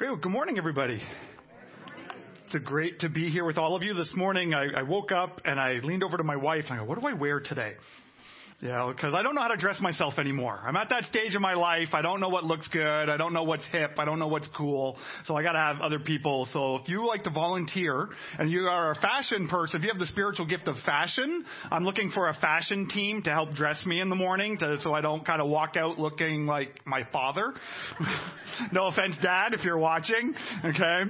Great. Well, good morning, everybody. It's great to be here with all of you this morning. I, I woke up and I leaned over to my wife and I go, "What do I wear today?" Yeah, because I don't know how to dress myself anymore. I'm at that stage in my life. I don't know what looks good. I don't know what's hip. I don't know what's cool. So I got to have other people. So if you like to volunteer and you are a fashion person, if you have the spiritual gift of fashion, I'm looking for a fashion team to help dress me in the morning to, so I don't kind of walk out looking like my father. no offense, Dad, if you're watching. Okay.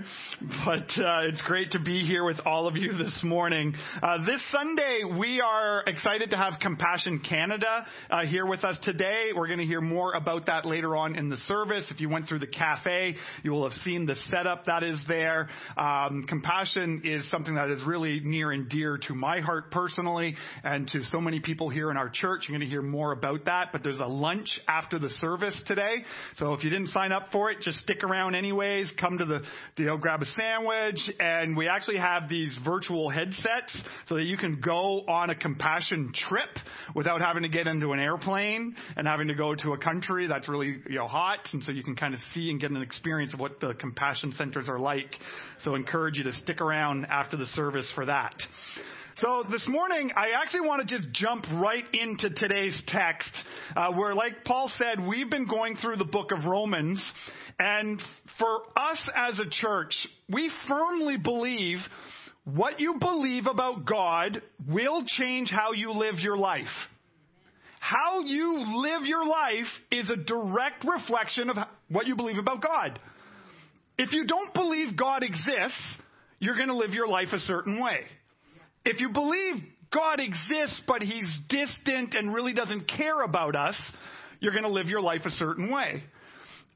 But uh, it's great to be here with all of you this morning. Uh, this Sunday, we are excited to have Compassion Canada Canada uh, here with us today. We're going to hear more about that later on in the service. If you went through the cafe, you will have seen the setup that is there. Um, compassion is something that is really near and dear to my heart personally and to so many people here in our church. You're going to hear more about that, but there's a lunch after the service today. So if you didn't sign up for it, just stick around anyways. Come to the, you know, grab a sandwich. And we actually have these virtual headsets so that you can go on a compassion trip without having having to get into an airplane and having to go to a country that's really you know hot, and so you can kind of see and get an experience of what the compassion centers are like. So encourage you to stick around after the service for that. So this morning, I actually want to just jump right into today's text, uh, where, like Paul said, we've been going through the book of Romans, and for us as a church, we firmly believe what you believe about God will change how you live your life. How you live your life is a direct reflection of what you believe about God. If you don't believe God exists, you're going to live your life a certain way. If you believe God exists, but he's distant and really doesn't care about us, you're going to live your life a certain way.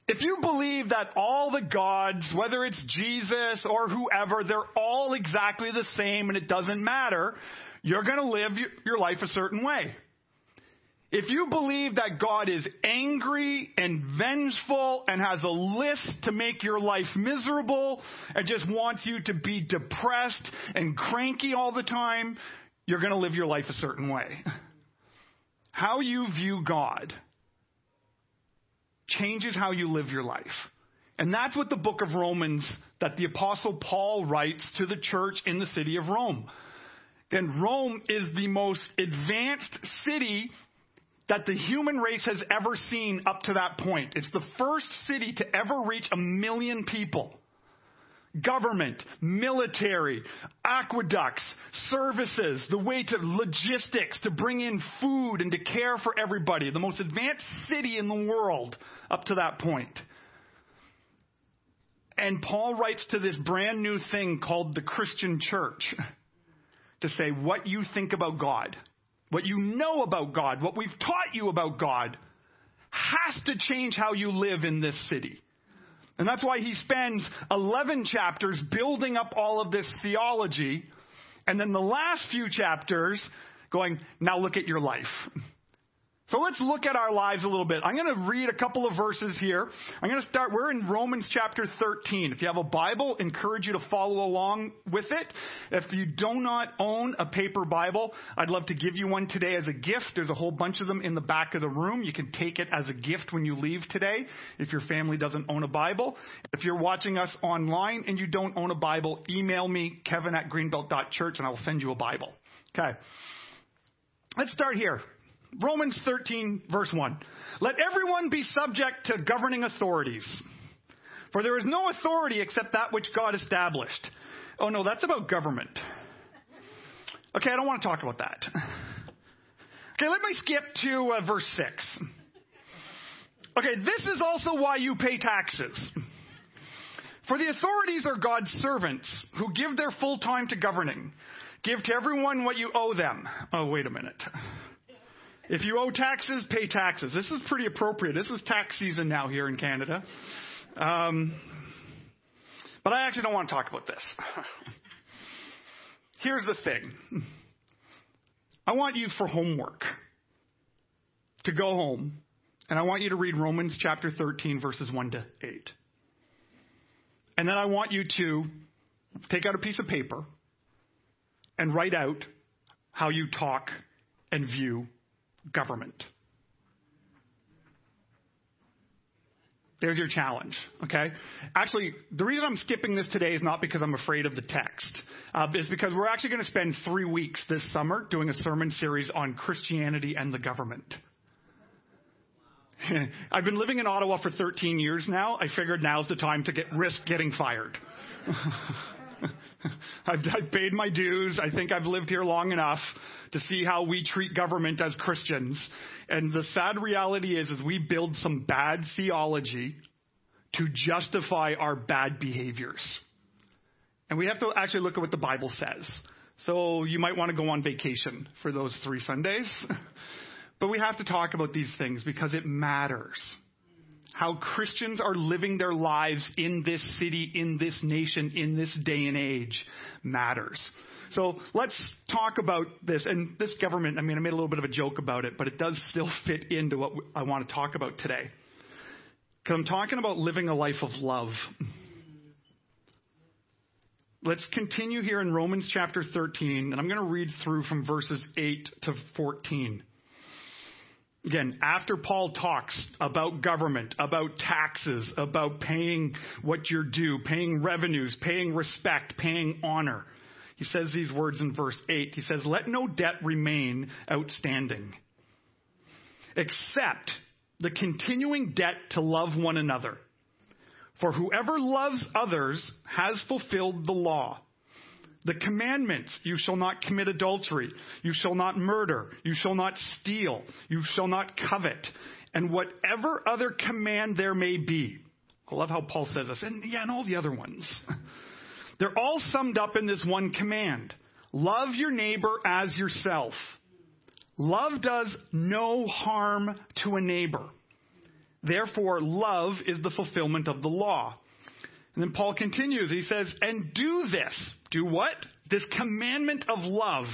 If you believe that all the gods, whether it's Jesus or whoever, they're all exactly the same and it doesn't matter, you're going to live your life a certain way. If you believe that God is angry and vengeful and has a list to make your life miserable and just wants you to be depressed and cranky all the time, you're going to live your life a certain way. How you view God changes how you live your life. And that's what the book of Romans that the apostle Paul writes to the church in the city of Rome. And Rome is the most advanced city that the human race has ever seen up to that point. It's the first city to ever reach a million people. Government, military, aqueducts, services, the way to logistics to bring in food and to care for everybody. The most advanced city in the world up to that point. And Paul writes to this brand new thing called the Christian church to say what you think about God what you know about God, what we've taught you about God, has to change how you live in this city. And that's why he spends 11 chapters building up all of this theology. And then the last few chapters going, now look at your life. So let's look at our lives a little bit. I'm going to read a couple of verses here. I'm going to start, we're in Romans chapter 13. If you have a Bible, encourage you to follow along with it. If you do not own a paper Bible, I'd love to give you one today as a gift. There's a whole bunch of them in the back of the room. You can take it as a gift when you leave today if your family doesn't own a Bible. If you're watching us online and you don't own a Bible, email me, kevin at greenbelt.church, and I will send you a Bible. Okay. Let's start here. Romans 13, verse 1. Let everyone be subject to governing authorities. For there is no authority except that which God established. Oh, no, that's about government. Okay, I don't want to talk about that. Okay, let me skip to uh, verse 6. Okay, this is also why you pay taxes. For the authorities are God's servants who give their full time to governing. Give to everyone what you owe them. Oh, wait a minute. If you owe taxes, pay taxes. This is pretty appropriate. This is tax season now here in Canada. Um, but I actually don't want to talk about this. Here's the thing I want you for homework to go home, and I want you to read Romans chapter 13, verses 1 to 8. And then I want you to take out a piece of paper and write out how you talk and view government. There's your challenge, okay? Actually, the reason I'm skipping this today is not because I'm afraid of the text. Uh, it's because we're actually going to spend three weeks this summer doing a sermon series on Christianity and the government. I've been living in Ottawa for 13 years now. I figured now's the time to get risk getting fired. I've, I've paid my dues. I think I've lived here long enough to see how we treat government as Christians. And the sad reality is, is we build some bad theology to justify our bad behaviors. And we have to actually look at what the Bible says. So you might want to go on vacation for those three Sundays. but we have to talk about these things because it matters how Christians are living their lives in this city, in this nation, in this day and age matters. So let's talk about this. And this government, I mean, I made a little bit of a joke about it, but it does still fit into what I want to talk about today. Because I'm talking about living a life of love. Let's continue here in Romans chapter 13, and I'm going to read through from verses 8 to 14. Again, after Paul talks about government, about taxes, about paying what you're due, paying revenues, paying respect, paying honor, he says these words in verse 8. He says, Let no debt remain outstanding, except the continuing debt to love one another. For whoever loves others has fulfilled the law. The commandments, you shall not commit adultery, you shall not murder, you shall not steal, you shall not covet, and whatever other command there may be. I love how Paul says this, and yeah, and all the other ones. They're all summed up in this one command. Love your neighbor as yourself. Love does no harm to a neighbor. Therefore, love is the fulfillment of the law. And then Paul continues. He says, and do this. Do what? This commandment of love.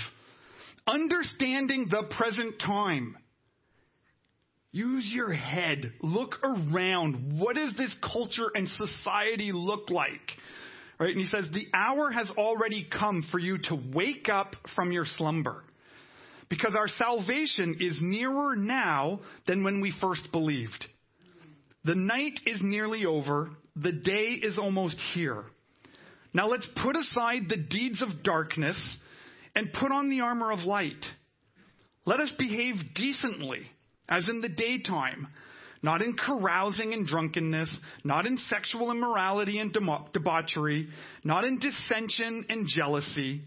Understanding the present time. Use your head. Look around. What does this culture and society look like? Right? And he says, the hour has already come for you to wake up from your slumber. Because our salvation is nearer now than when we first believed. The night is nearly over the day is almost here. Now let's put aside the deeds of darkness and put on the armor of light. Let us behave decently, as in the daytime, not in carousing and drunkenness, not in sexual immorality and debauchery, not in dissension and jealousy.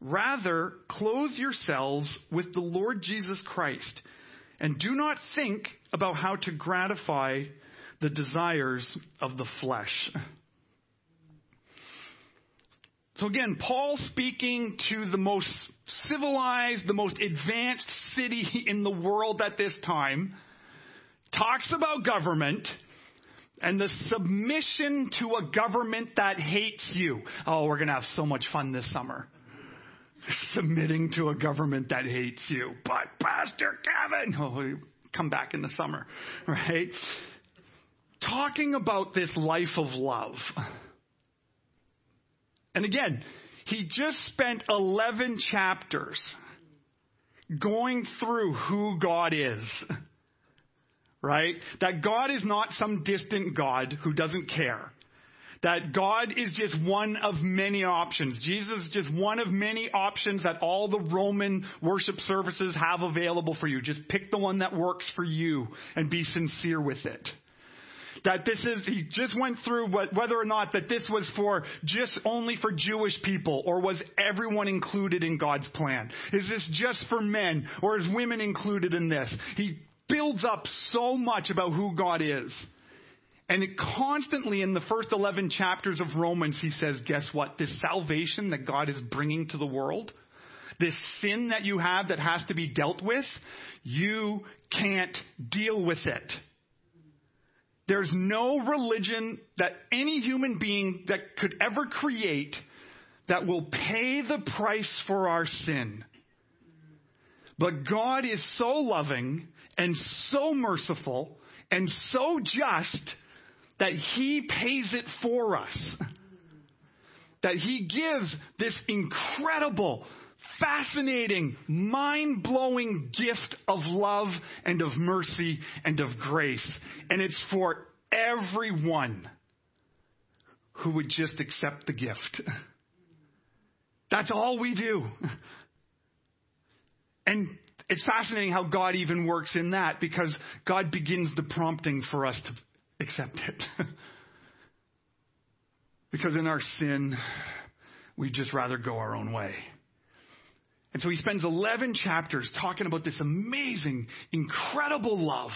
Rather, clothe yourselves with the Lord Jesus Christ, and do not think about how to gratify the desires of the flesh. So again, Paul speaking to the most civilized, the most advanced city in the world at this time, talks about government and the submission to a government that hates you. Oh, we're going to have so much fun this summer. Submitting to a government that hates you. But Pastor Kevin, oh, come back in the summer, right? Talking about this life of love. And again, he just spent 11 chapters going through who God is. Right? That God is not some distant God who doesn't care. That God is just one of many options. Jesus is just one of many options that all the Roman worship services have available for you. Just pick the one that works for you and be sincere with it that this is, he just went through what, whether or not that this was for just only for Jewish people or was everyone included in God's plan? Is this just for men or is women included in this? He builds up so much about who God is. And it constantly in the first 11 chapters of Romans, he says, guess what? This salvation that God is bringing to the world, this sin that you have that has to be dealt with, you can't deal with it. There's no religion that any human being that could ever create that will pay the price for our sin. But God is so loving and so merciful and so just that He pays it for us. That He gives this incredible fascinating, mind blowing gift of love and of mercy and of grace. And it's for everyone who would just accept the gift. That's all we do. And it's fascinating how God even works in that because God begins the prompting for us to accept it. because in our sin, we just rather go our own way. And so he spends 11 chapters talking about this amazing, incredible love,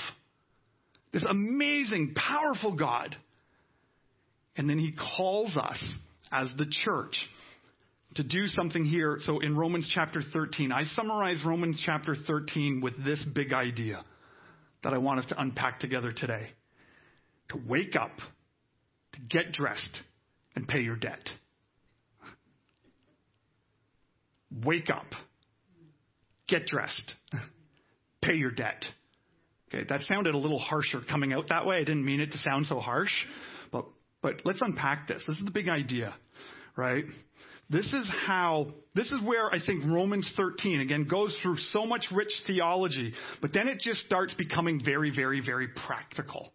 this amazing, powerful God. And then he calls us as the church to do something here. So in Romans chapter 13, I summarize Romans chapter 13 with this big idea that I want us to unpack together today. To wake up, to get dressed, and pay your debt. Wake up, get dressed, pay your debt. Okay, that sounded a little harsher coming out that way. I didn't mean it to sound so harsh, but but let's unpack this. This is the big idea, right? This is how, this is where I think Romans 13, again, goes through so much rich theology, but then it just starts becoming very, very, very practical.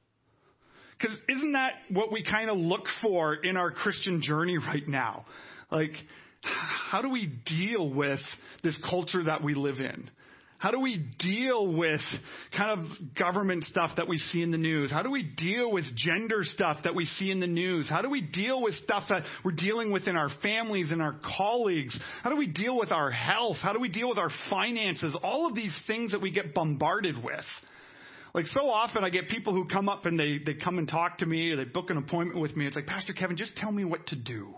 Because isn't that what we kind of look for in our Christian journey right now? Like, how do we deal with this culture that we live in? How do we deal with kind of government stuff that we see in the news? How do we deal with gender stuff that we see in the news? How do we deal with stuff that we're dealing with in our families and our colleagues? How do we deal with our health? How do we deal with our finances? All of these things that we get bombarded with. Like so often I get people who come up and they, they come and talk to me or they book an appointment with me. It's like, Pastor Kevin, just tell me what to do.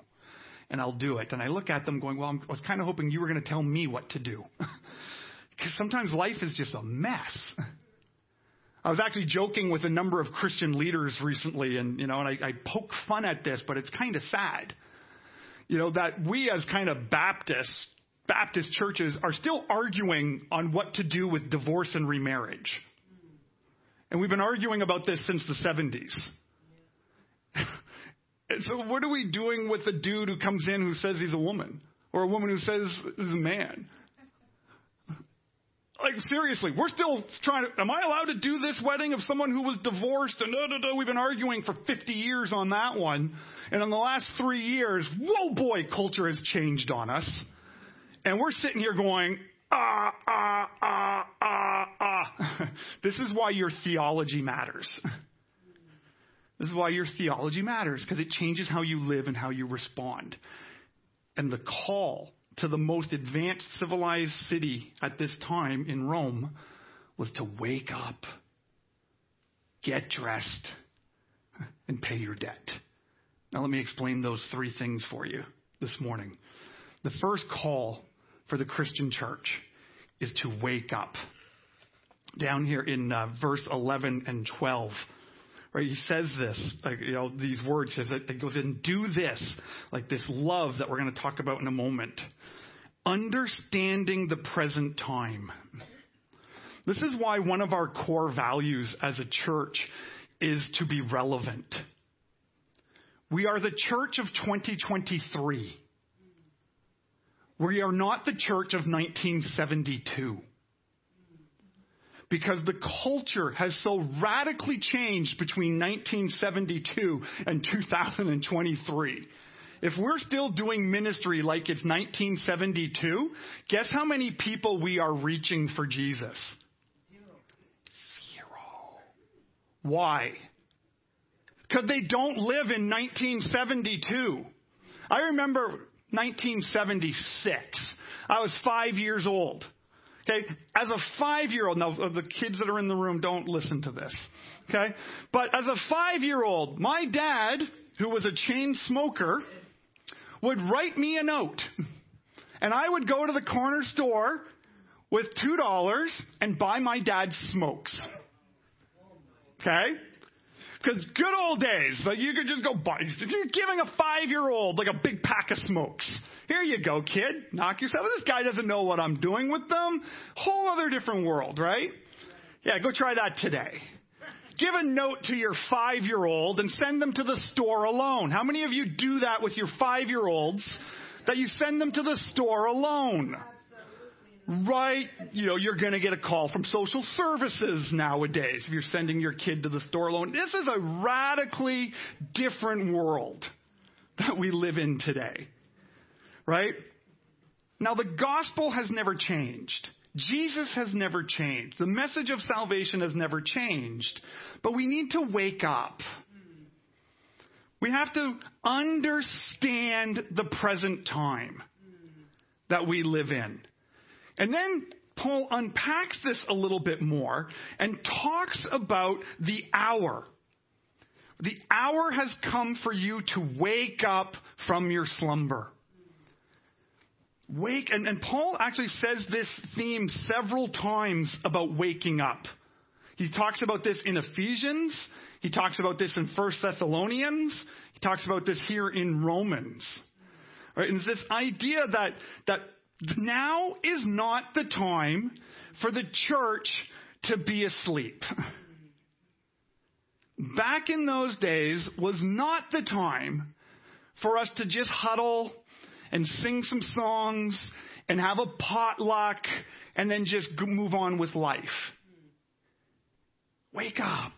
And I'll do it. And I look at them going, well, I was kind of hoping you were going to tell me what to do. Because sometimes life is just a mess. I was actually joking with a number of Christian leaders recently, and you know, and I, I poke fun at this, but it's kind of sad. You know, that we as kind of Baptists, Baptist churches are still arguing on what to do with divorce and remarriage. And we've been arguing about this since the 70s. so what are we doing with a dude who comes in who says he's a woman? Or a woman who says is a man? Like seriously, we're still trying to. Am I allowed to do this wedding of someone who was divorced? And da, da, da, we've been arguing for 50 years on that one. And in the last three years, whoa boy, culture has changed on us. And we're sitting here going, ah, ah, ah, ah, ah. this is why your theology matters. This is why your theology matters, because it changes how you live and how you respond. And the call to the most advanced civilized city at this time in Rome was to wake up, get dressed, and pay your debt. Now, let me explain those three things for you this morning. The first call for the Christian church is to wake up. Down here in uh, verse 11 and 12, Right? He says this, like, you know, these words, says that it goes in, do this, like this love that we're going to talk about in a moment. Understanding the present time. This is why one of our core values as a church is to be relevant. We are the church of 2023. We are not the church of 1972 because the culture has so radically changed between 1972 and 2023. If we're still doing ministry like it's 1972, guess how many people we are reaching for Jesus? Zero. Why? Because they don't live in 1972. I remember 1976. I was five years old. Okay, as a five year old, now the kids that are in the room don't listen to this. Okay, but as a five year old, my dad, who was a chain smoker, would write me a note, and I would go to the corner store with two dollars and buy my dad smokes. Okay, because good old days, like you could just go buy. If you're giving a five year old like a big pack of smokes, here you go, kid. Knock yourself. This guy doesn't know what I'm doing with them. Whole other different world, right? Yeah, go try that today. Give a note to your five year old and send them to the store alone. How many of you do that with your five year olds that you send them to the store alone? Right? You know, you're going to get a call from social services nowadays if you're sending your kid to the store alone. This is a radically different world that we live in today, right? Now, the gospel has never changed. Jesus has never changed. The message of salvation has never changed. But we need to wake up. We have to understand the present time that we live in. And then Paul unpacks this a little bit more and talks about the hour. The hour has come for you to wake up from your slumber. Wake, and, and Paul actually says this theme several times about waking up. He talks about this in Ephesians. He talks about this in First Thessalonians. He talks about this here in Romans. Right? And it's this idea that, that now is not the time for the church to be asleep. Back in those days was not the time for us to just huddle and sing some songs and have a potluck and then just move on with life. Wake up.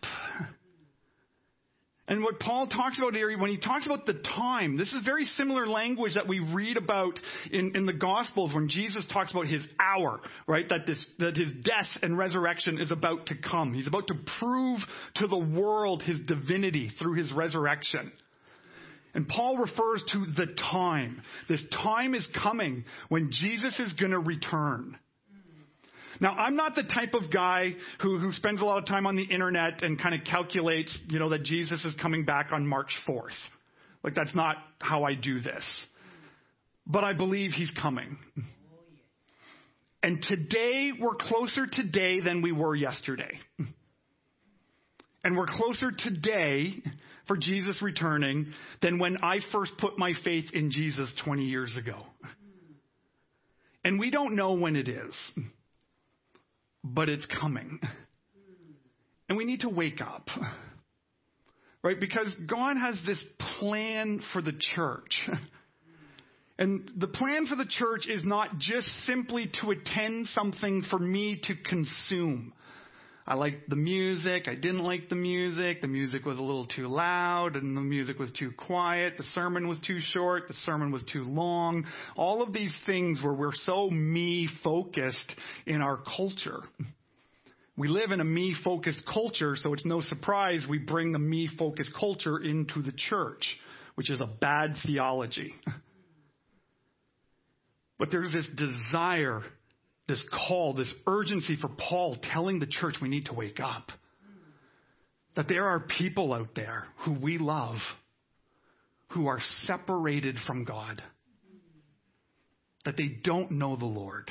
And what Paul talks about here, when he talks about the time, this is very similar language that we read about in, in the Gospels when Jesus talks about his hour, right? That, this, that his death and resurrection is about to come. He's about to prove to the world his divinity through his resurrection. And Paul refers to the time. This time is coming when Jesus is going to return. Now, I'm not the type of guy who, who spends a lot of time on the internet and kind of calculates, you know, that Jesus is coming back on March 4th. Like, that's not how I do this. But I believe he's coming. And today, we're closer today than we were yesterday. And we're closer today for Jesus returning than when I first put my faith in Jesus 20 years ago. And we don't know when it is but it's coming. And we need to wake up. Right? Because God has this plan for the church. And the plan for the church is not just simply to attend something for me to consume. I liked the music. I didn't like the music. The music was a little too loud and the music was too quiet. The sermon was too short. The sermon was too long. All of these things where we're so me focused in our culture. We live in a me focused culture, so it's no surprise we bring the me focused culture into the church, which is a bad theology. But there's this desire this call, this urgency for Paul telling the church we need to wake up. That there are people out there who we love who are separated from God. That they don't know the Lord.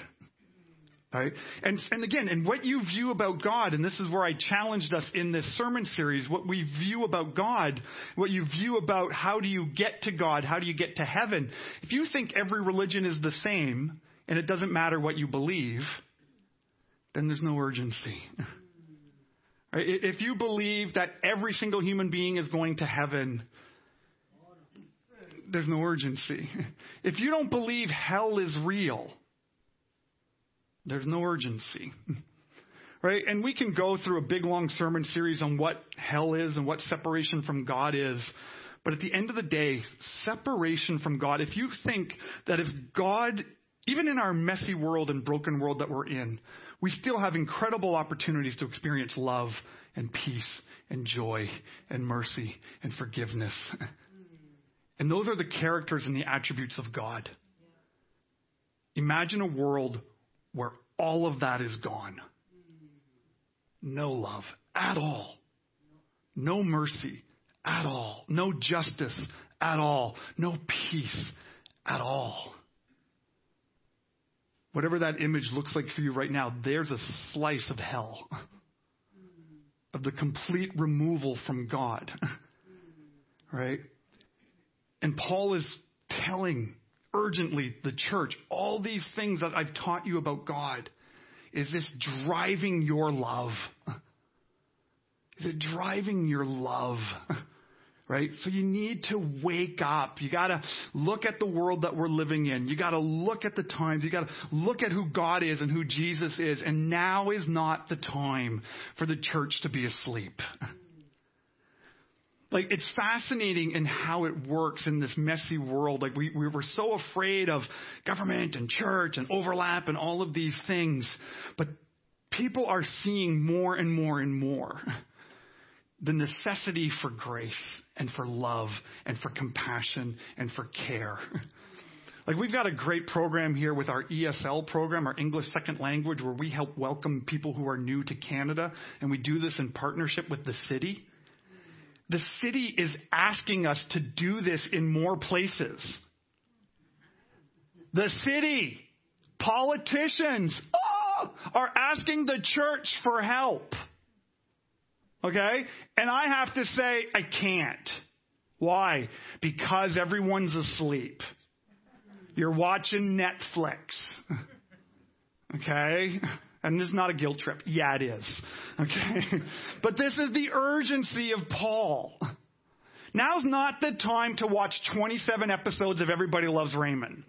Right? And, and again, and what you view about God, and this is where I challenged us in this sermon series, what we view about God, what you view about how do you get to God, how do you get to heaven. If you think every religion is the same, and it doesn't matter what you believe, then there's no urgency. If you believe that every single human being is going to heaven, there's no urgency. If you don't believe hell is real, there's no urgency. Right? And we can go through a big long sermon series on what hell is and what separation from God is. But at the end of the day, separation from God, if you think that if God even in our messy world and broken world that we're in, we still have incredible opportunities to experience love and peace and joy and mercy and forgiveness. And those are the characters and the attributes of God. Imagine a world where all of that is gone. No love at all. No mercy at all. No justice at all. No peace at all. Whatever that image looks like for you right now, there's a slice of hell, mm-hmm. of the complete removal from God. right? And Paul is telling urgently the church all these things that I've taught you about God. Is this driving your love? Is it driving your love right? So you need to wake up. You got to look at the world that we're living in. You got to look at the times. You got to look at who God is and who Jesus is. And now is not the time for the church to be asleep. Like, it's fascinating in how it works in this messy world. Like, we, we were so afraid of government and church and overlap and all of these things. But people are seeing more and more and more the necessity for grace and for love and for compassion and for care. Like, we've got a great program here with our ESL program, our English Second Language, where we help welcome people who are new to Canada, and we do this in partnership with the city. The city is asking us to do this in more places. The city, politicians, oh, are asking the church for help. Okay? And I have to say, I can't. Why? Because everyone's asleep. You're watching Netflix. Okay? And this is not a guilt trip. Yeah, it is. Okay? But this is the urgency of Paul. Now's not the time to watch 27 episodes of Everybody Loves Raymond.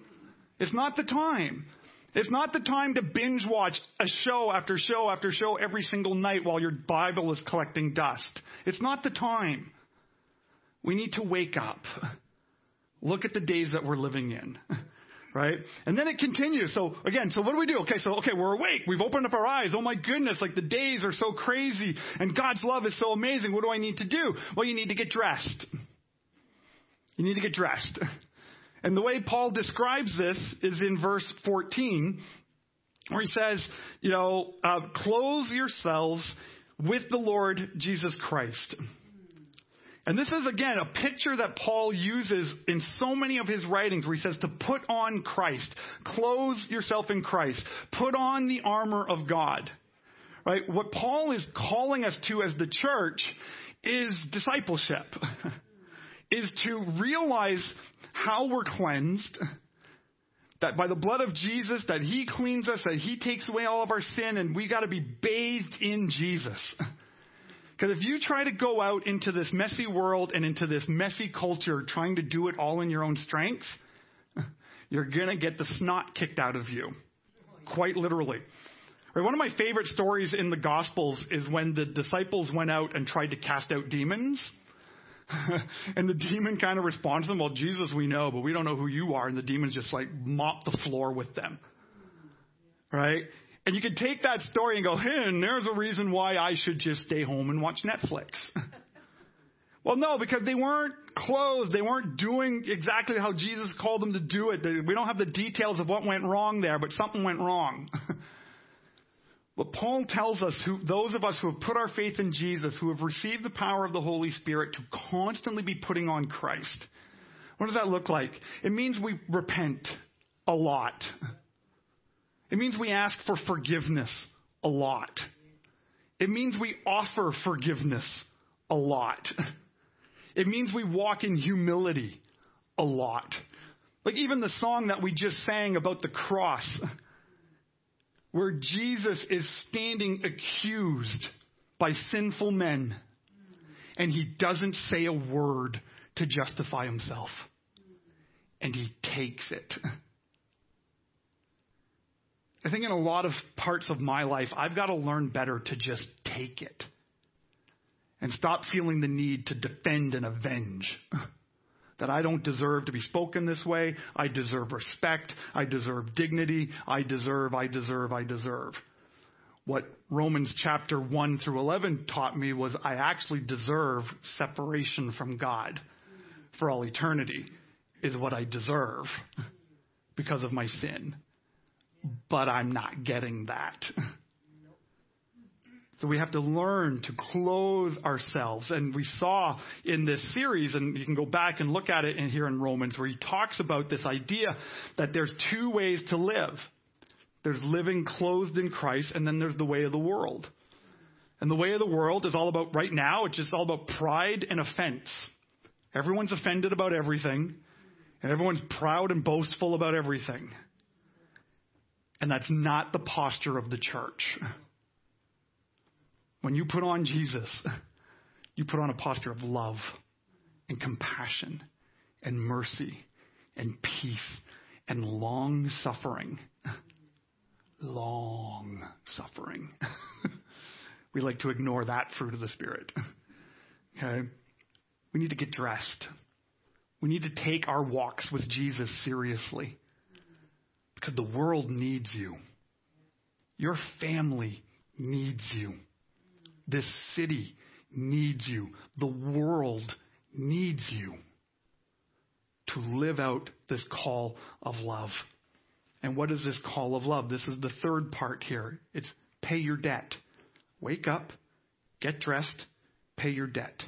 It's not the time. It's not the time to binge watch a show after show after show every single night while your Bible is collecting dust. It's not the time. We need to wake up. Look at the days that we're living in. Right? And then it continues. So again, so what do we do? Okay, so okay, we're awake. We've opened up our eyes. Oh my goodness, like the days are so crazy and God's love is so amazing. What do I need to do? Well, you need to get dressed. You need to get dressed. And the way Paul describes this is in verse 14, where he says, you know, uh, clothe yourselves with the Lord Jesus Christ. And this is, again, a picture that Paul uses in so many of his writings where he says to put on Christ, clothe yourself in Christ, put on the armor of God. Right? What Paul is calling us to as the church is discipleship, is to realize how we're cleansed, that by the blood of Jesus, that He cleans us, that He takes away all of our sin, and we got to be bathed in Jesus. Because if you try to go out into this messy world and into this messy culture trying to do it all in your own strength, you're going to get the snot kicked out of you. Quite literally. One of my favorite stories in the Gospels is when the disciples went out and tried to cast out demons. and the demon kind of responds to them, Well, Jesus, we know, but we don't know who you are. And the demons just like mop the floor with them. Right? And you could take that story and go, Hey, there's a reason why I should just stay home and watch Netflix. well, no, because they weren't clothed. They weren't doing exactly how Jesus called them to do it. We don't have the details of what went wrong there, but something went wrong. But Paul tells us, who, those of us who have put our faith in Jesus, who have received the power of the Holy Spirit, to constantly be putting on Christ. What does that look like? It means we repent a lot. It means we ask for forgiveness a lot. It means we offer forgiveness a lot. It means we walk in humility a lot. Like even the song that we just sang about the cross where Jesus is standing accused by sinful men and he doesn't say a word to justify himself. And he takes it. I think in a lot of parts of my life, I've got to learn better to just take it and stop feeling the need to defend and avenge that I don't deserve to be spoken this way. I deserve respect. I deserve dignity. I deserve, I deserve, I deserve. What Romans chapter 1 through 11 taught me was I actually deserve separation from God for all eternity, is what I deserve because of my sin. But I'm not getting that. So we have to learn to clothe ourselves. And we saw in this series, and you can go back and look at it in here in Romans, where he talks about this idea that there's two ways to live. There's living clothed in Christ, and then there's the way of the world. And the way of the world is all about, right now, it's just all about pride and offense. Everyone's offended about everything, and everyone's proud and boastful about everything. And that's not the posture of the church. When you put on Jesus, you put on a posture of love and compassion and mercy and peace and long suffering. long suffering. we like to ignore that fruit of the Spirit. Okay? We need to get dressed. We need to take our walks with Jesus seriously because the world needs you. Your family needs you. This city needs you. The world needs you to live out this call of love. And what is this call of love? This is the third part here. It's pay your debt. Wake up, get dressed, pay your debt.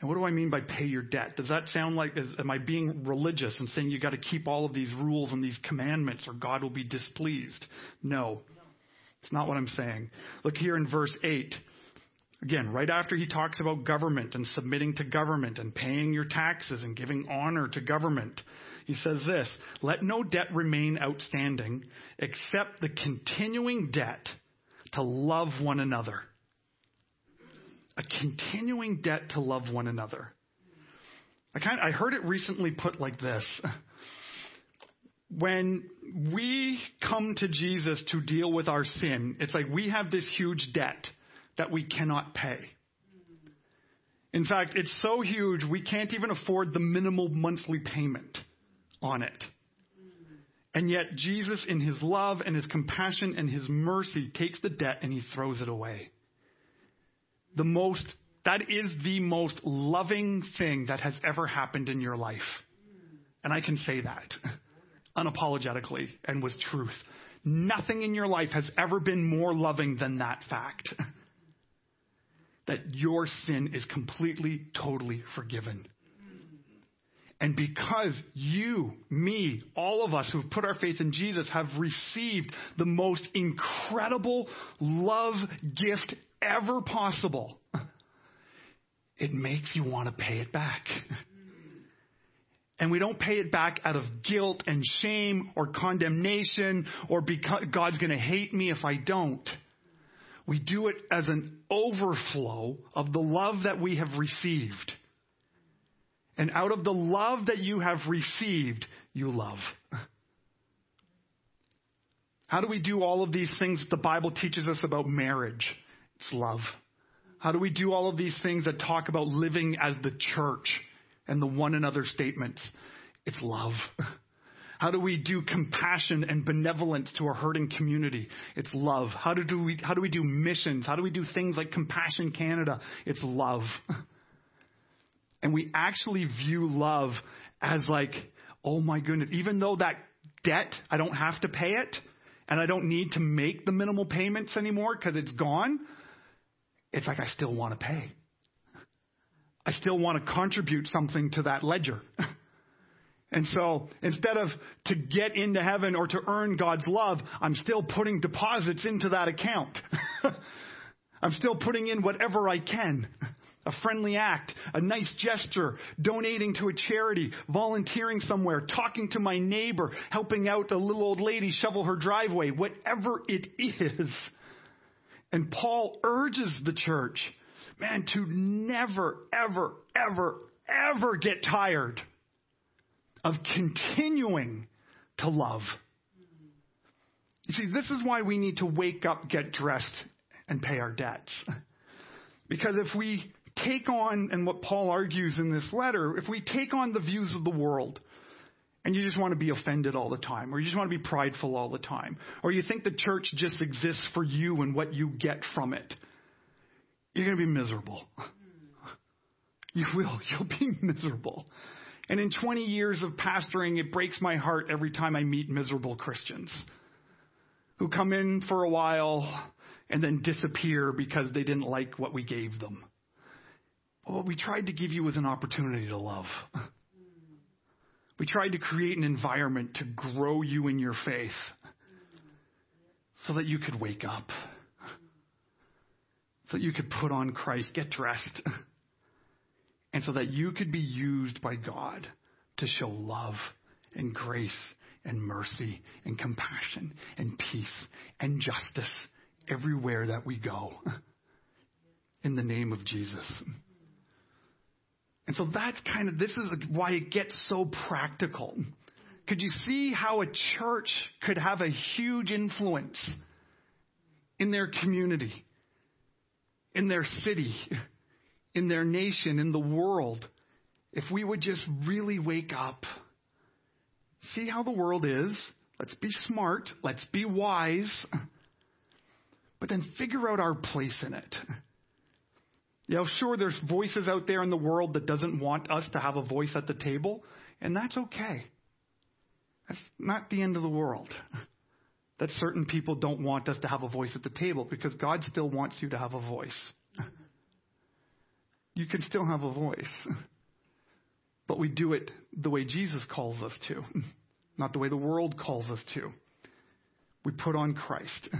And what do I mean by pay your debt? Does that sound like, am I being religious and saying you got to keep all of these rules and these commandments or God will be displeased? No. It's not what I'm saying. Look here in verse 8. Again, right after he talks about government and submitting to government and paying your taxes and giving honor to government, he says this Let no debt remain outstanding except the continuing debt to love one another. A continuing debt to love one another. I, kind of, I heard it recently put like this. When we come to Jesus to deal with our sin, it's like we have this huge debt that we cannot pay. In fact, it's so huge we can't even afford the minimal monthly payment on it. And yet, Jesus, in his love and his compassion and his mercy, takes the debt and he throws it away. The most, that is the most loving thing that has ever happened in your life. And I can say that unapologetically and with truth. Nothing in your life has ever been more loving than that fact. that your sin is completely, totally forgiven. And because you, me, all of us who've put our faith in Jesus have received the most incredible love gift ever possible, it makes you want to pay it back. And we don't pay it back out of guilt and shame or condemnation or because God's going to hate me if I don't. We do it as an overflow of the love that we have received. And out of the love that you have received, you love. How do we do all of these things that the Bible teaches us about marriage? It's love. How do we do all of these things that talk about living as the church and the one another statements? It's love. How do we do compassion and benevolence to a hurting community? It's love. How do we, how do we do missions? How do we do things like Compassion Canada? It's love. And we actually view love as like, oh my goodness, even though that debt, I don't have to pay it, and I don't need to make the minimal payments anymore because it's gone, it's like I still want to pay. I still want to contribute something to that ledger. And so instead of to get into heaven or to earn God's love, I'm still putting deposits into that account. I'm still putting in whatever I can. A friendly act, a nice gesture, donating to a charity, volunteering somewhere, talking to my neighbor, helping out a little old lady shovel her driveway, whatever it is. And Paul urges the church, man, to never, ever, ever, ever get tired of continuing to love. You see, this is why we need to wake up, get dressed, and pay our debts. Because if we take on, and what Paul argues in this letter, if we take on the views of the world, and you just want to be offended all the time, or you just want to be prideful all the time, or you think the church just exists for you and what you get from it, you're going to be miserable. You will. You'll be miserable. And in 20 years of pastoring, it breaks my heart every time I meet miserable Christians who come in for a while and then disappear because they didn't like what we gave them. what we tried to give you was an opportunity to love. We tried to create an environment to grow you in your faith so that you could wake up, so that you could put on Christ, get dressed and so that you could be used by God to show love and grace and mercy and compassion and peace and justice everywhere that we go. In the name of Jesus. And so that's kind of, this is why it gets so practical. Could you see how a church could have a huge influence in their community, in their city, in their nation, in the world, if we would just really wake up? See how the world is. Let's be smart. Let's be wise. But then figure out our place in it. You know, sure, there's voices out there in the world that doesn't want us to have a voice at the table, and that's okay. That's not the end of the world. That certain people don't want us to have a voice at the table because God still wants you to have a voice. You can still have a voice. But we do it the way Jesus calls us to, not the way the world calls us to. We put on Christ.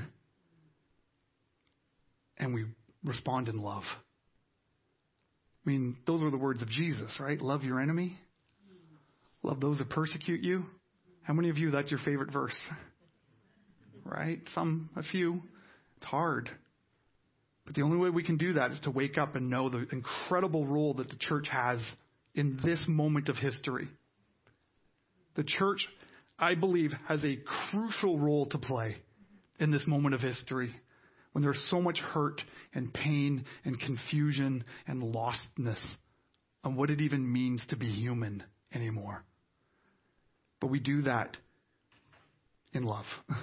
And we respond in love. I mean, those are the words of Jesus, right? Love your enemy. Love those that persecute you. How many of you that's your favorite verse? Right? Some, a few. It's hard. But the only way we can do that is to wake up and know the incredible role that the church has in this moment of history. The church, I believe, has a crucial role to play in this moment of history when there's so much hurt and pain and confusion and lostness on what it even means to be human anymore. But we do that in love.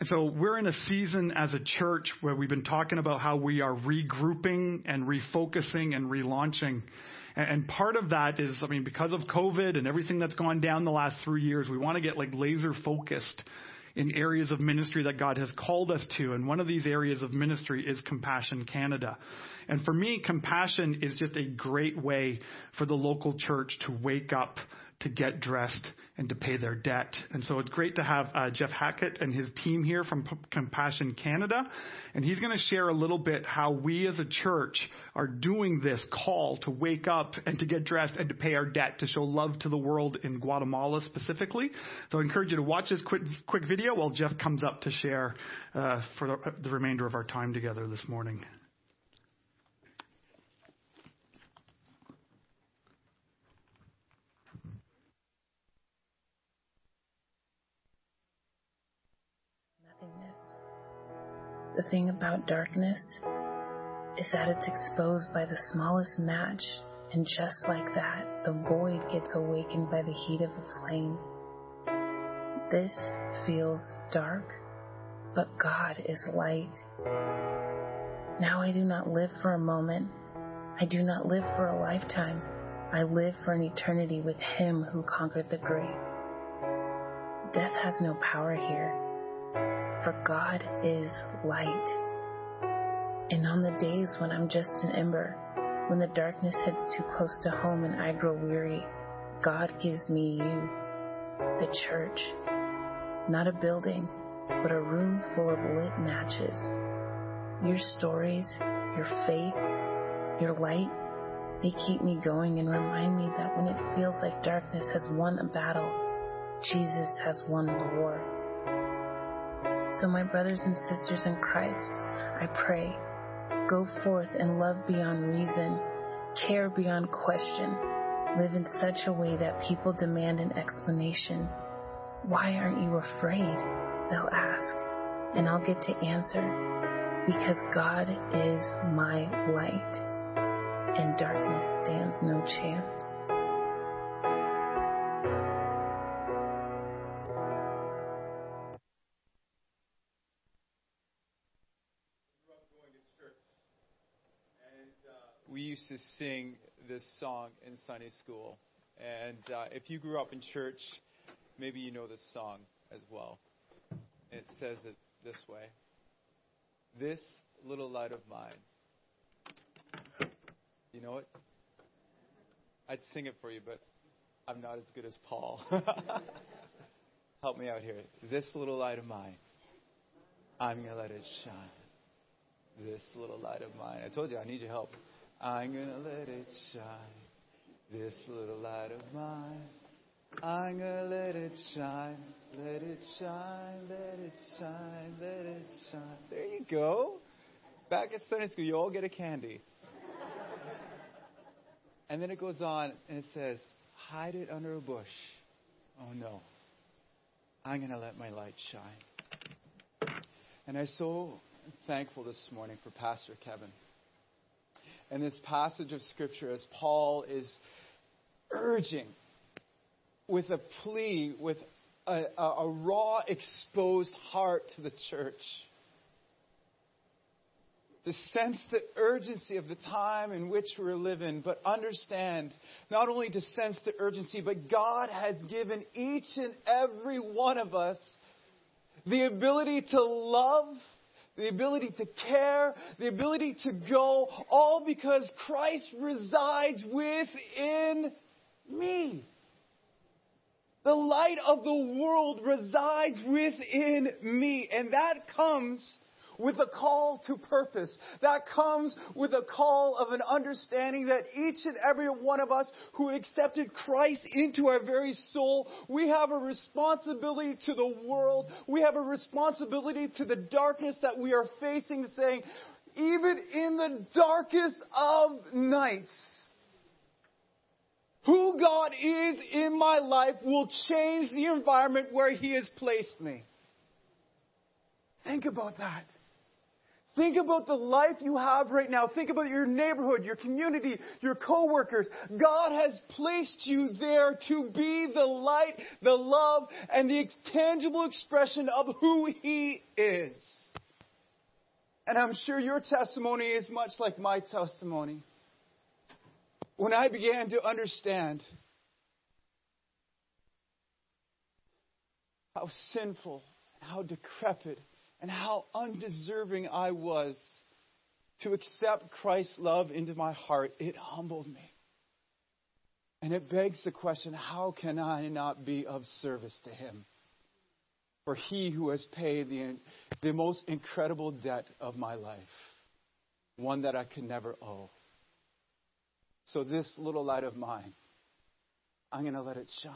And so we're in a season as a church where we've been talking about how we are regrouping and refocusing and relaunching. And part of that is, I mean, because of COVID and everything that's gone down the last three years, we want to get like laser focused in areas of ministry that God has called us to. And one of these areas of ministry is Compassion Canada. And for me, compassion is just a great way for the local church to wake up to get dressed and to pay their debt. And so it's great to have uh, Jeff Hackett and his team here from P- Compassion Canada. And he's going to share a little bit how we as a church are doing this call to wake up and to get dressed and to pay our debt, to show love to the world in Guatemala specifically. So I encourage you to watch this quick, quick video while Jeff comes up to share uh, for the, the remainder of our time together this morning. The thing about darkness is that it's exposed by the smallest match, and just like that, the void gets awakened by the heat of a flame. This feels dark, but God is light. Now I do not live for a moment. I do not live for a lifetime. I live for an eternity with Him who conquered the grave. Death has no power here for God is light. And on the days when I'm just an ember, when the darkness heads too close to home and I grow weary, God gives me you, the church. Not a building, but a room full of lit matches. Your stories, your faith, your light, they keep me going and remind me that when it feels like darkness has won a battle, Jesus has won the war. So, my brothers and sisters in Christ, I pray, go forth and love beyond reason, care beyond question, live in such a way that people demand an explanation. Why aren't you afraid? They'll ask, and I'll get to answer, because God is my light, and darkness stands no chance. Used to sing this song in Sunday school. And uh, if you grew up in church, maybe you know this song as well. It says it this way This little light of mine. You know it? I'd sing it for you, but I'm not as good as Paul. Help me out here. This little light of mine, I'm going to let it shine. This little light of mine. I told you I need your help. I'm gonna let it shine, this little light of mine. I'm gonna let it shine, let it shine, let it shine, let it shine. There you go. Back at Sunday school, you all get a candy. And then it goes on and it says, hide it under a bush. Oh no. I'm going to let my light shine. And I'm so thankful this morning for Pastor Kevin. And this passage of Scripture, as Paul is urging with a plea, with a, a, a raw, exposed heart to the church to sense the urgency of the time in which we're living, but understand not only to sense the urgency, but God has given each and every one of us the ability to love, the ability to care, the ability to go, all because Christ resides within me. The light of the world resides within me, and that comes with a call to purpose. That comes with a call of an understanding that each and every one of us who accepted Christ into our very soul, we have a responsibility to the world. We have a responsibility to the darkness that we are facing, saying, even in the darkest of nights, who God is in my life will change the environment where He has placed me. Think about that. Think about the life you have right now. Think about your neighborhood, your community, your coworkers. God has placed you there to be the light, the love, and the tangible expression of who He is. And I'm sure your testimony is much like my testimony. When I began to understand how sinful, and how decrepit, and how undeserving I was to accept Christ's love into my heart, it humbled me. And it begs the question how can I not be of service to Him? For He who has paid the, the most incredible debt of my life, one that I can never owe. So, this little light of mine, I'm going to let it shine.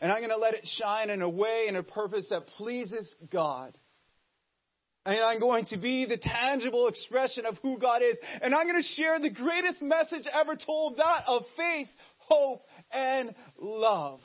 And I'm going to let it shine in a way and a purpose that pleases God. And I'm going to be the tangible expression of who God is. And I'm going to share the greatest message ever told that of faith, hope, and love.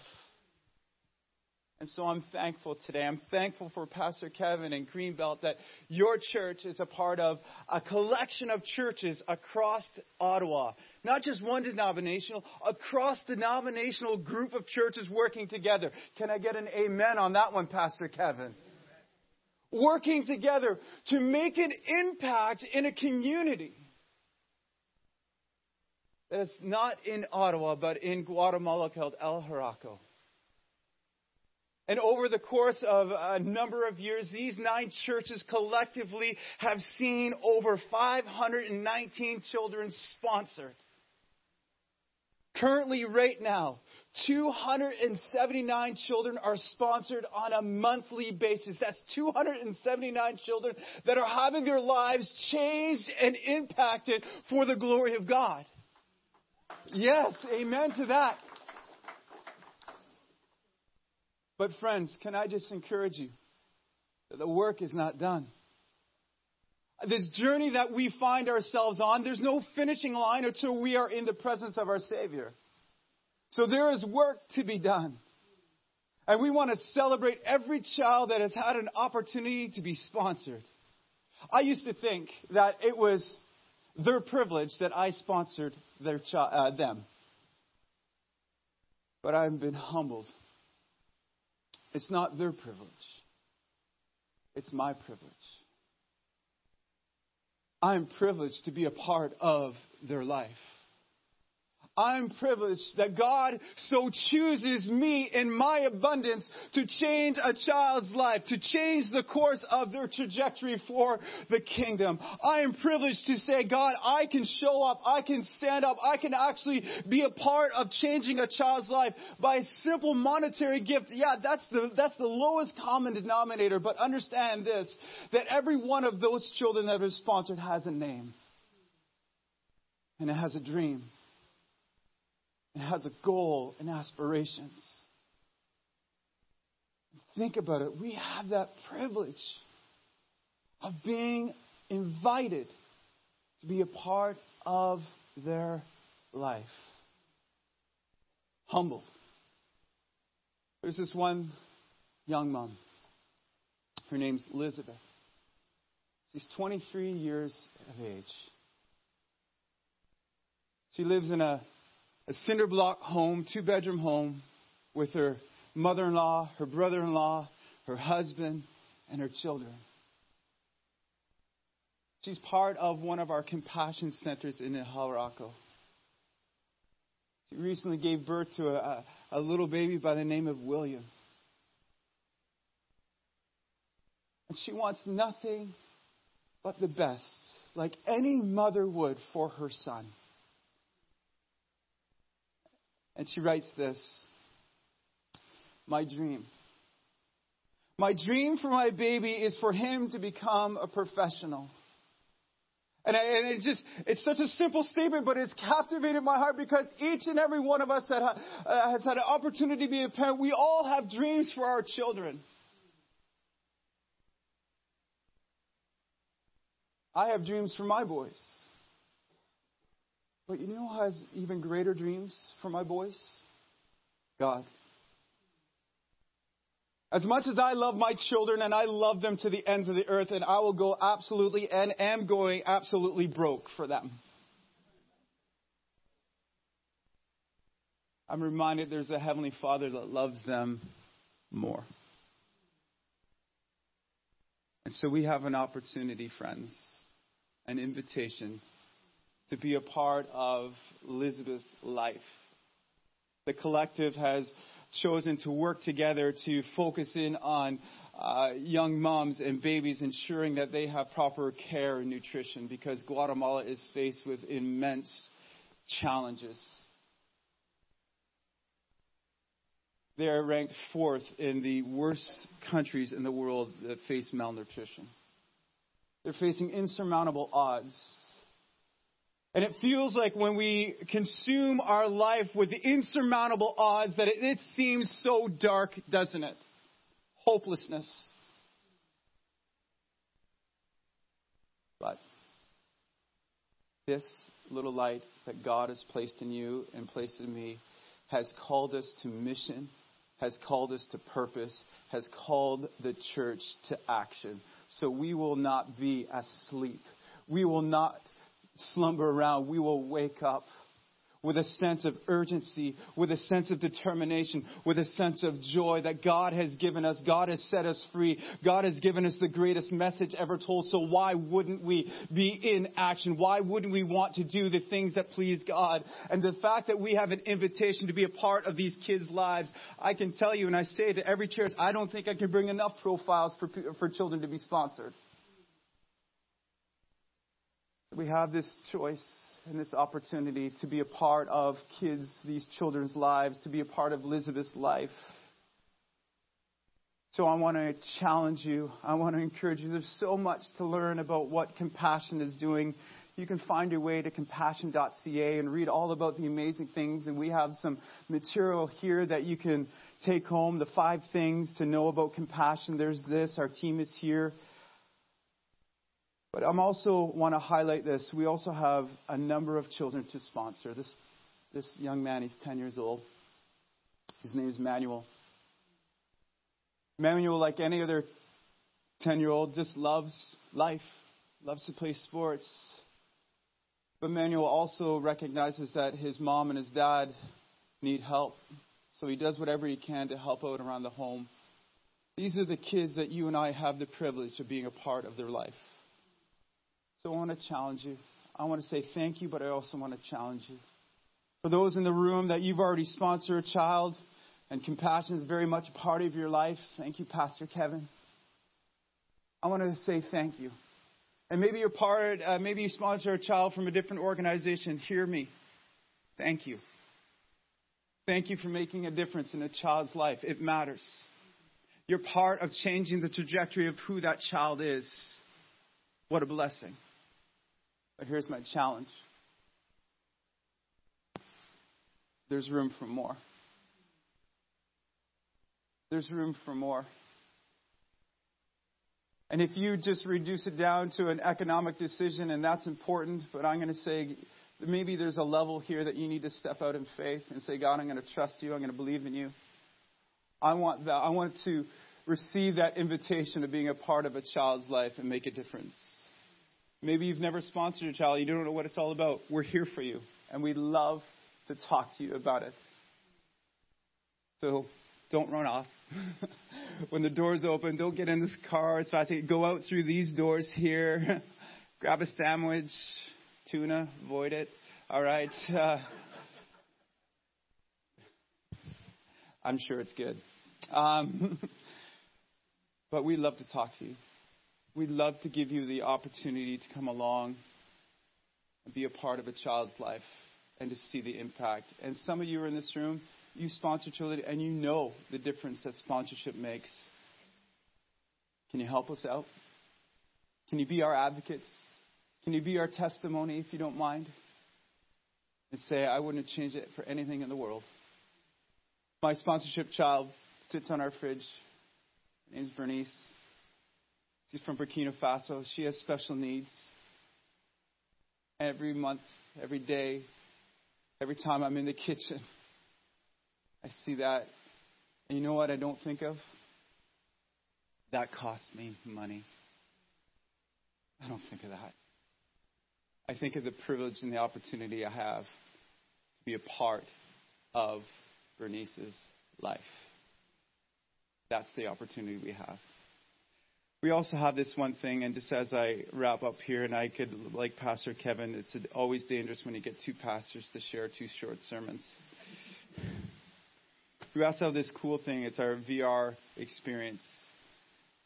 And so I'm thankful today. I'm thankful for Pastor Kevin and Greenbelt that your church is a part of a collection of churches across Ottawa. Not just one denominational, across cross denominational group of churches working together. Can I get an amen on that one, Pastor Kevin? Working together to make an impact in a community that is not in Ottawa, but in Guatemala called El Jaraco. And over the course of a number of years, these nine churches collectively have seen over 519 children sponsored. Currently, right now, 279 children are sponsored on a monthly basis. That's 279 children that are having their lives changed and impacted for the glory of God. Yes, amen to that. But, friends, can I just encourage you that the work is not done? This journey that we find ourselves on, there's no finishing line until we are in the presence of our Savior. So there is work to be done. And we want to celebrate every child that has had an opportunity to be sponsored. I used to think that it was their privilege that I sponsored their chi- uh, them. But I've been humbled. It's not their privilege, it's my privilege. I am privileged to be a part of their life. I'm privileged that God so chooses me in my abundance to change a child's life, to change the course of their trajectory for the kingdom. I am privileged to say, God, I can show up, I can stand up, I can actually be a part of changing a child's life by a simple monetary gift. Yeah, that's the, that's the lowest common denominator, but understand this, that every one of those children that are sponsored has a name. And it has a dream and has a goal and aspirations. Think about it. We have that privilege of being invited to be a part of their life. Humble. There's this one young mom. Her name's Elizabeth. She's 23 years of age. She lives in a, a cinder block home, two bedroom home, with her mother in law, her brother in law, her husband, and her children. She's part of one of our compassion centers in El She recently gave birth to a, a little baby by the name of William. And she wants nothing but the best, like any mother would for her son. And she writes this My dream. My dream for my baby is for him to become a professional. And, I, and it's just, it's such a simple statement, but it's captivated my heart because each and every one of us that ha, uh, has had an opportunity to be a parent, we all have dreams for our children. I have dreams for my boys. But you know who has even greater dreams for my boys? God. As much as I love my children and I love them to the ends of the earth, and I will go absolutely and am going absolutely broke for them. I'm reminded there's a Heavenly Father that loves them more. And so we have an opportunity, friends, an invitation to be a part of Elizabeth's life. The collective has chosen to work together to focus in on uh, young moms and babies, ensuring that they have proper care and nutrition because Guatemala is faced with immense challenges. They are ranked fourth in the worst countries in the world that face malnutrition. They're facing insurmountable odds and it feels like when we consume our life with the insurmountable odds that it, it seems so dark, doesn't it? Hopelessness. But this little light that God has placed in you and placed in me has called us to mission, has called us to purpose, has called the church to action. So we will not be asleep. We will not slumber around, we will wake up with a sense of urgency, with a sense of determination, with a sense of joy that God has given us. God has set us free. God has given us the greatest message ever told. So why wouldn't we be in action? Why wouldn't we want to do the things that please God? And the fact that we have an invitation to be a part of these kids' lives, I can tell you, and I say it to every church, I don't think I can bring enough profiles for, for children to be sponsored. We have this choice and this opportunity to be a part of kids, these children's lives, to be a part of Elizabeth's life. So I want to challenge you. I want to encourage you. There's so much to learn about what compassion is doing. You can find your way to compassion.ca and read all about the amazing things. And we have some material here that you can take home. The five things to know about compassion. There's this. Our team is here. But I'm also want to highlight this. We also have a number of children to sponsor. This this young man, he's 10 years old. His name is Manuel. Manuel, like any other 10 year old, just loves life, loves to play sports. But Manuel also recognizes that his mom and his dad need help. So he does whatever he can to help out around the home. These are the kids that you and I have the privilege of being a part of their life. So I want to challenge you. I want to say thank you, but I also want to challenge you. For those in the room that you've already sponsored a child and compassion is very much a part of your life, thank you, Pastor Kevin. I want to say thank you. And maybe you're part, uh, maybe you sponsor a child from a different organization. Hear me. Thank you. Thank you for making a difference in a child's life. It matters. You're part of changing the trajectory of who that child is. What a blessing. But here's my challenge there's room for more. There's room for more. And if you just reduce it down to an economic decision, and that's important, but I'm going to say maybe there's a level here that you need to step out in faith and say, God, I'm going to trust you. I'm going to believe in you. I want that. I want to receive that invitation of being a part of a child's life and make a difference. Maybe you've never sponsored a child. You don't know what it's all about. We're here for you, and we love to talk to you about it. So don't run off. when the doors open, don't get in this car as fast. Go out through these doors here. Grab a sandwich, tuna, avoid it. All right. Uh, I'm sure it's good. Um, but we love to talk to you. We'd love to give you the opportunity to come along and be a part of a child's life and to see the impact. And some of you are in this room, you sponsor children, and you know the difference that sponsorship makes. Can you help us out? Can you be our advocates? Can you be our testimony if you don't mind? And say, I wouldn't change it for anything in the world. My sponsorship child sits on our fridge. Her name's Bernice. She's from Burkina Faso. She has special needs. Every month, every day, every time I'm in the kitchen, I see that. And you know what I don't think of? That cost me money. I don't think of that. I think of the privilege and the opportunity I have to be a part of Bernice's life. That's the opportunity we have. We also have this one thing, and just as I wrap up here, and I could, like Pastor Kevin, it's always dangerous when you get two pastors to share two short sermons. We also have this cool thing. It's our VR experience.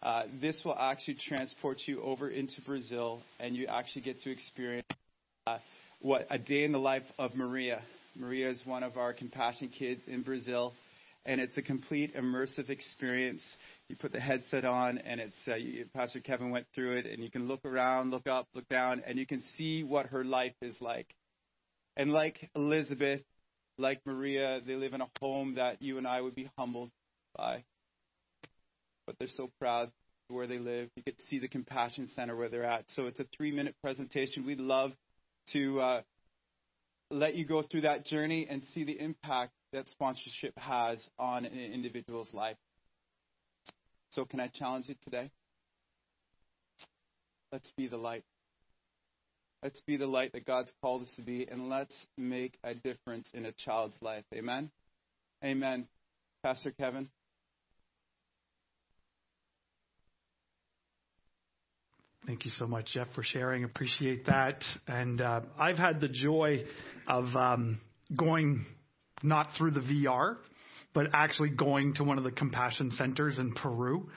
Uh, this will actually transport you over into Brazil, and you actually get to experience uh, what a day in the life of Maria. Maria is one of our compassion kids in Brazil, and it's a complete immersive experience. You put the headset on, and it's uh, you, Pastor Kevin went through it, and you can look around, look up, look down, and you can see what her life is like. And like Elizabeth, like Maria, they live in a home that you and I would be humbled by. But they're so proud where they live. You get to see the Compassion Center where they're at. So it's a three minute presentation. We'd love to uh, let you go through that journey and see the impact that sponsorship has on an individual's life. So, can I challenge you today? Let's be the light. Let's be the light that God's called us to be, and let's make a difference in a child's life. Amen? Amen. Pastor Kevin. Thank you so much, Jeff, for sharing. Appreciate that. And uh, I've had the joy of um, going not through the VR, but actually going to one of the compassion centers in Peru.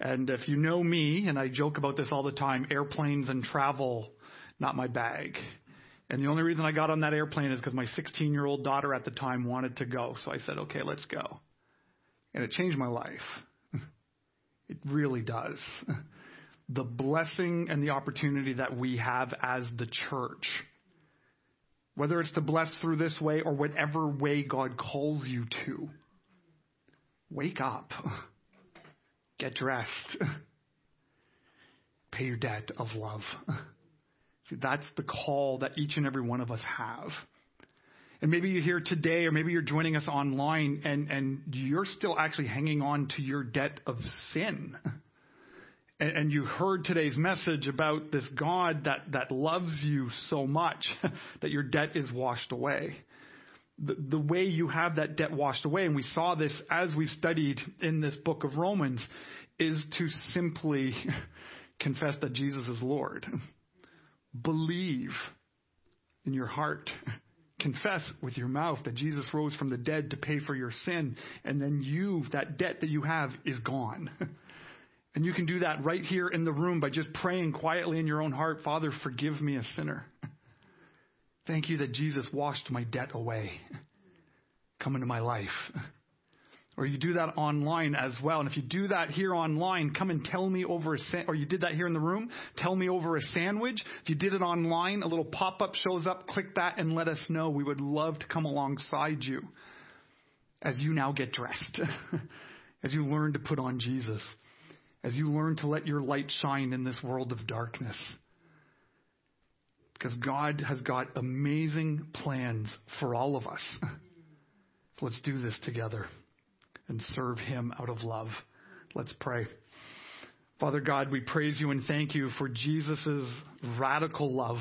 And if you know me, and I joke about this all the time, airplanes and travel not my bag. And the only reason I got on that airplane is because my 16 year old daughter at the time wanted to go. So I said, okay, let's go. And it changed my life. It really does. The blessing and the opportunity that we have as the church, whether it's to bless through this way or whatever way God calls you to, wake up, get dressed, pay your debt of love. See, that's the call that each and every one of us have. And maybe you're here today, or maybe you're joining us online, and, and you're still actually hanging on to your debt of sin. And, and you heard today's message about this God that, that loves you so much that your debt is washed away. The, the way you have that debt washed away, and we saw this as we've studied in this book of Romans, is to simply confess that Jesus is Lord believe in your heart, confess with your mouth that Jesus rose from the dead to pay for your sin, and then you, that debt that you have, is gone. And you can do that right here in the room by just praying quietly in your own heart, Father, forgive me a sinner. Thank you that Jesus washed my debt away. Come into my life. Or you do that online as well. And if you do that here online, come and tell me over a sa- or you did that here in the room, tell me over a sandwich. If you did it online, a little pop-up shows up, click that and let us know. We would love to come alongside you as you now get dressed. as you learn to put on Jesus. As you learn to let your light shine in this world of darkness. Because God has got amazing plans for all of us. So let's do this together and serve Him out of love. Let's pray. Father God, we praise you and thank you for Jesus' radical love.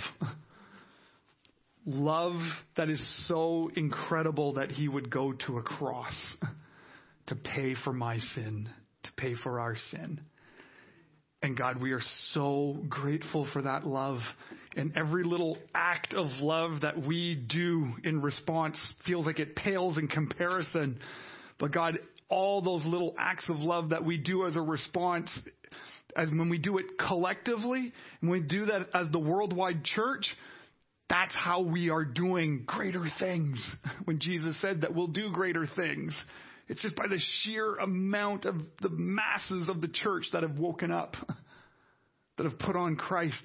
Love that is so incredible that he would go to a cross to pay for my sin, to pay for our sin. And God, we are so grateful for that love. And every little act of love that we do in response feels like it pales in comparison. But God, all those little acts of love that we do as a response, as when we do it collectively, and we do that as the worldwide church, that's how we are doing greater things. When Jesus said that we'll do greater things. It's just by the sheer amount of the masses of the church that have woken up, that have put on Christ,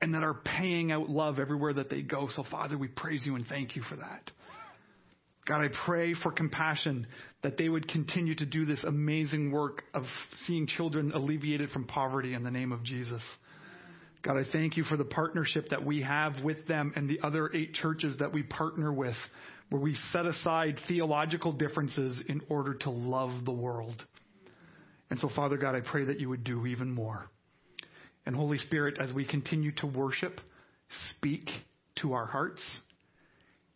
and that are paying out love everywhere that they go. So, Father, we praise you and thank you for that. God, I pray for compassion that they would continue to do this amazing work of seeing children alleviated from poverty in the name of Jesus. God, I thank you for the partnership that we have with them and the other eight churches that we partner with where we set aside theological differences in order to love the world. And so, Father God, I pray that you would do even more. And Holy Spirit, as we continue to worship, speak to our hearts.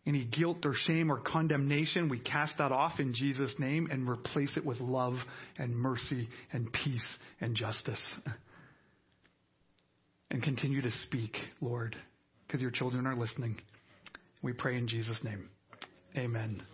Any guilt or shame or condemnation, we cast that off in Jesus' name and replace it with love and mercy and peace and justice. And continue to speak, Lord, because your children are listening. We pray in Jesus' name. Amen.